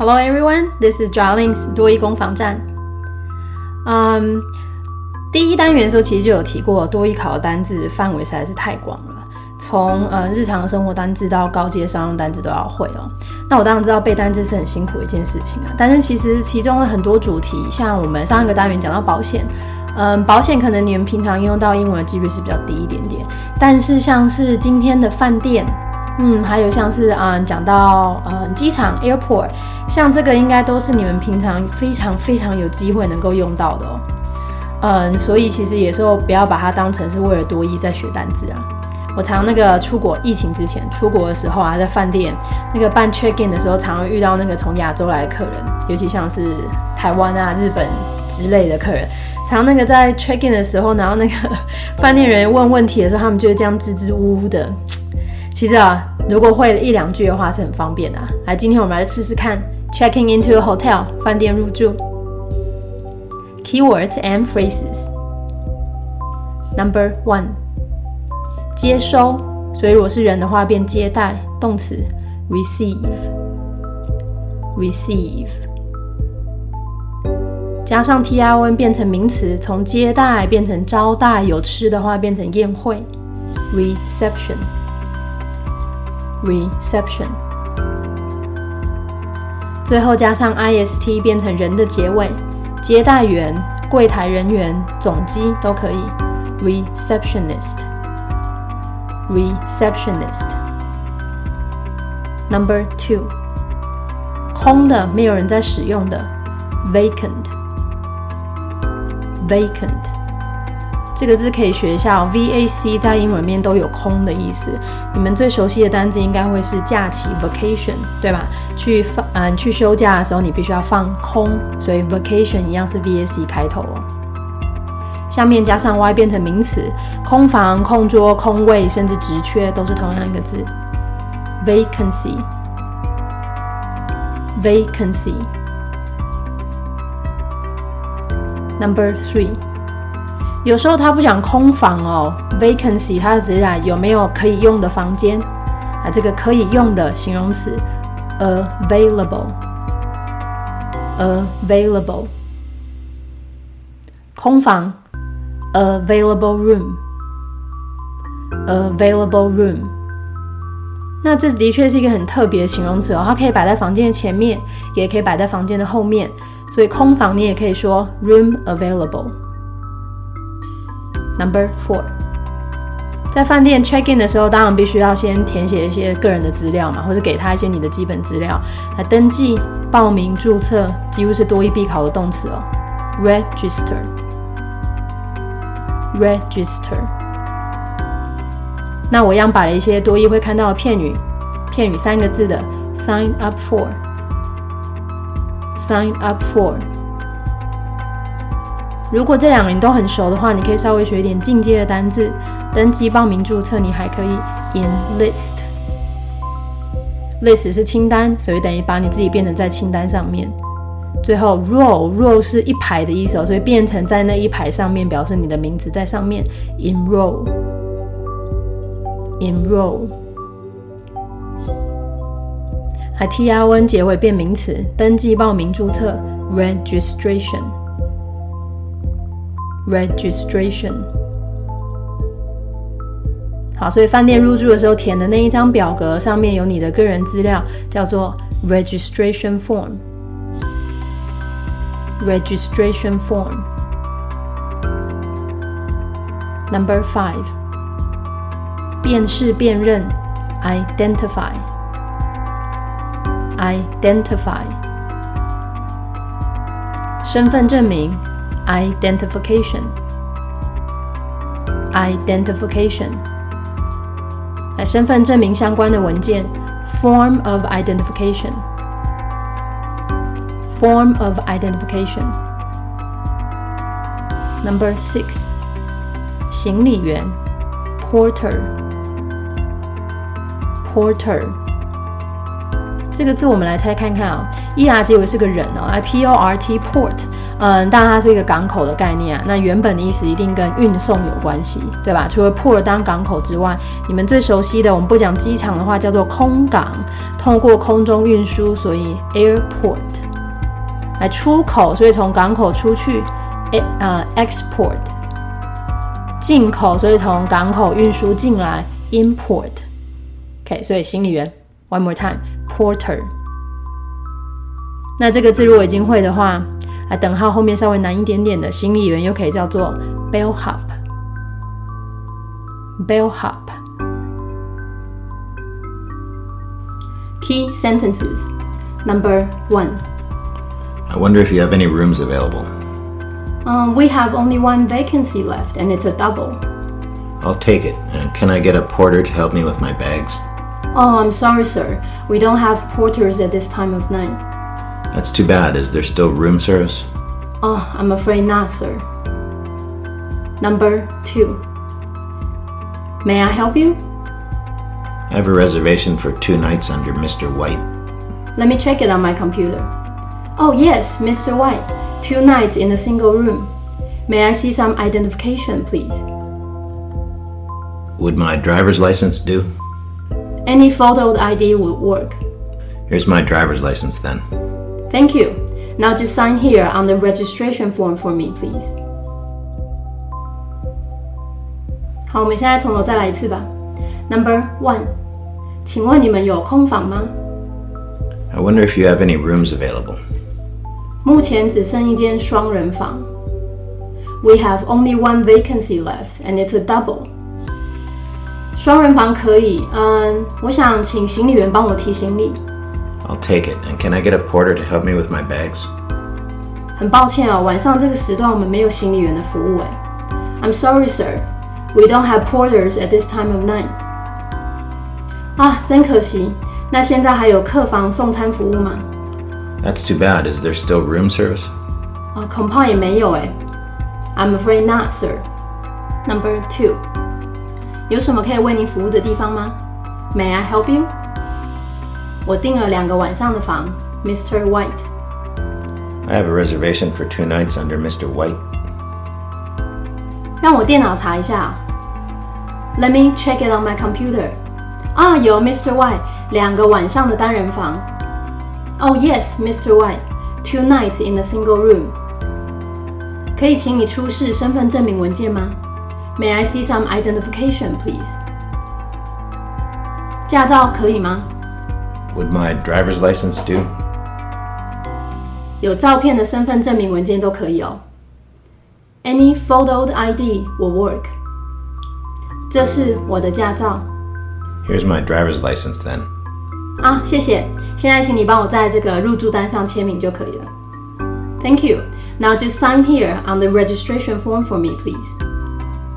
Hello everyone, this is Jarlings 多益攻防战。嗯，第一单元的时候其实就有提过，多益考的单字范围实在是太广了，从呃日常生活单字到高阶商用单字都要会哦。那我当然知道背单字是很辛苦的一件事情啊，但是其实其中的很多主题，像我们上一个单元讲到保险，嗯，保险可能你们平常应用到英文的几率是比较低一点点，但是像是今天的饭店。嗯，还有像是啊，讲到呃机场 airport，像这个应该都是你们平常非常非常有机会能够用到的哦。嗯，所以其实有时候不要把它当成是为了多一在学单字啊。我常那个出国疫情之前出国的时候啊，在饭店那个办 check in 的时候，常会遇到那个从亚洲来的客人，尤其像是台湾啊、日本之类的客人，常那个在 check in 的时候，然后那个 饭店人员问问题的时候，他们就会这样支支吾吾的。其实啊，如果会一两句的话是很方便的。来，今天我们来试试看，checking into a hotel，饭店入住。Keywords and phrases. Number one，接收，所以如果是人的话，变接待，动词，receive，receive，加上 tion 变成名词，从接待变成招待，有吃的话变成宴会，reception。reception，最后加上 ist 变成人的结尾，接待员、柜台人员、总机都可以。receptionist，receptionist。Number two，空的，没有人在使用的，vacant，vacant。这个字可以学一下，vac 在英文面都有空的意思。你们最熟悉的单词应该会是假期 vacation，对吧？去放嗯去休假的时候，你必须要放空，所以 vacation 一样是 vac 开头哦。下面加上 y 变成名词，空房、空桌、空位，甚至职缺都是同样一个字，vacancy，vacancy。Number three。有时候他不讲空房哦，vacancy，他直接讲有没有可以用的房间啊？这个可以用的形容词，available，available，空房，available room，available room。那这的确是一个很特别的形容词哦，它可以摆在房间的前面，也可以摆在房间的后面，所以空房你也可以说 room available。Number four，在饭店 check in 的时候，当然必须要先填写一些个人的资料嘛，或者给他一些你的基本资料来登记、报名、注册，几乎是多一必考的动词哦。Register，register。那我一样摆了一些多一会看到的片语，片语三个字的，sign up for，sign up for。如果这两个你都很熟的话，你可以稍微学一点进阶的单字。登记、报名、注册，你还可以 enlist。list 是清单，所以等于把你自己变成在清单上面。最后 roll，roll 是一排的意思哦，所以变成在那一排上面，表示你的名字在上面。enroll，enroll。还 t r n 结尾变名词，登记、报名、注册 registration。Registration，好，所以饭店入住的时候填的那一张表格上面有你的个人资料，叫做 Registration Form。Registration Form。Number five，辨识辨认，Identify。Identify。身份证明。identification identification 来身份证明相关的文件 form of identification form of identification number six 行李员 porter porter 这个字我们来猜看看啊、e r 结尾是个人哦，来 p o r t port，嗯，当然它是一个港口的概念啊。那原本的意思一定跟运送有关系，对吧？除了 port 当港口之外，你们最熟悉的，我们不讲机场的话，叫做空港，通过空中运输，所以 airport。来出口，所以从港口出去，诶，呃，export。进口，所以从港口运输进来，import。OK，所以行李员，one more time time，porter。那这个字如果已经会的话，来等号后面稍微难一点点的行李员又可以叫做 bellhop。bellhop。Key sentences. Number one. I wonder if you have any rooms available. Um, we have only one vacancy left, and it's a double. I'll take it. And can I get a porter to help me with my bags? Oh, I'm sorry, sir. We don't have porters at this time of night. That's too bad. Is there still room service? Oh, I'm afraid not, sir. Number two. May I help you? I have a reservation for two nights under Mr. White. Let me check it on my computer. Oh, yes, Mr. White. Two nights in a single room. May I see some identification, please? Would my driver's license do? Any photo ID would work. Here's my driver's license then. Thank you. Now just sign here on the registration form for me, please. 好，我们现在从头再来一次吧。Number one，请问你们有空房吗？ I wonder if you have any rooms available. 目前只剩一间双人房。We have only one vacancy left, and it's a double. 双人房可以，嗯，我想请行李员帮我提行李。 I'll take it. And can I get a porter to help me with my bags? 很抱歉哦，晚上这个时段我们没有行李员的服务诶。I'm sorry, sir. We don't have porters at this time of night. 啊，真可惜。那现在还有客房送餐服务吗？ That's too bad. Is there still room service? 啊，恐怕也没有诶。I'm afraid not, sir. Number two. 有什么可以为您服务的地方吗？May I help you? 我订了两个晚上的房，Mr. White。 I have a reservation for two nights under Mr. White. 让我电脑查一下。Let me check it on my computer. 啊，有 Mr. White 两个晚上的单人房。Oh yes, Mr. White, two nights in a single room. 可以请你出示身份证明文件吗 ？May I see some identification, please? 驾照可以吗？ Would my driver's license do? 有照片的身份证明文件都可以哦。Any photo ID will work. 这是我的驾照。 Here's my driver's license then. 啊，谢谢。现在请你帮我在这个入住单上签名就可以了。Thank you. Now just sign here on the registration form for me, please.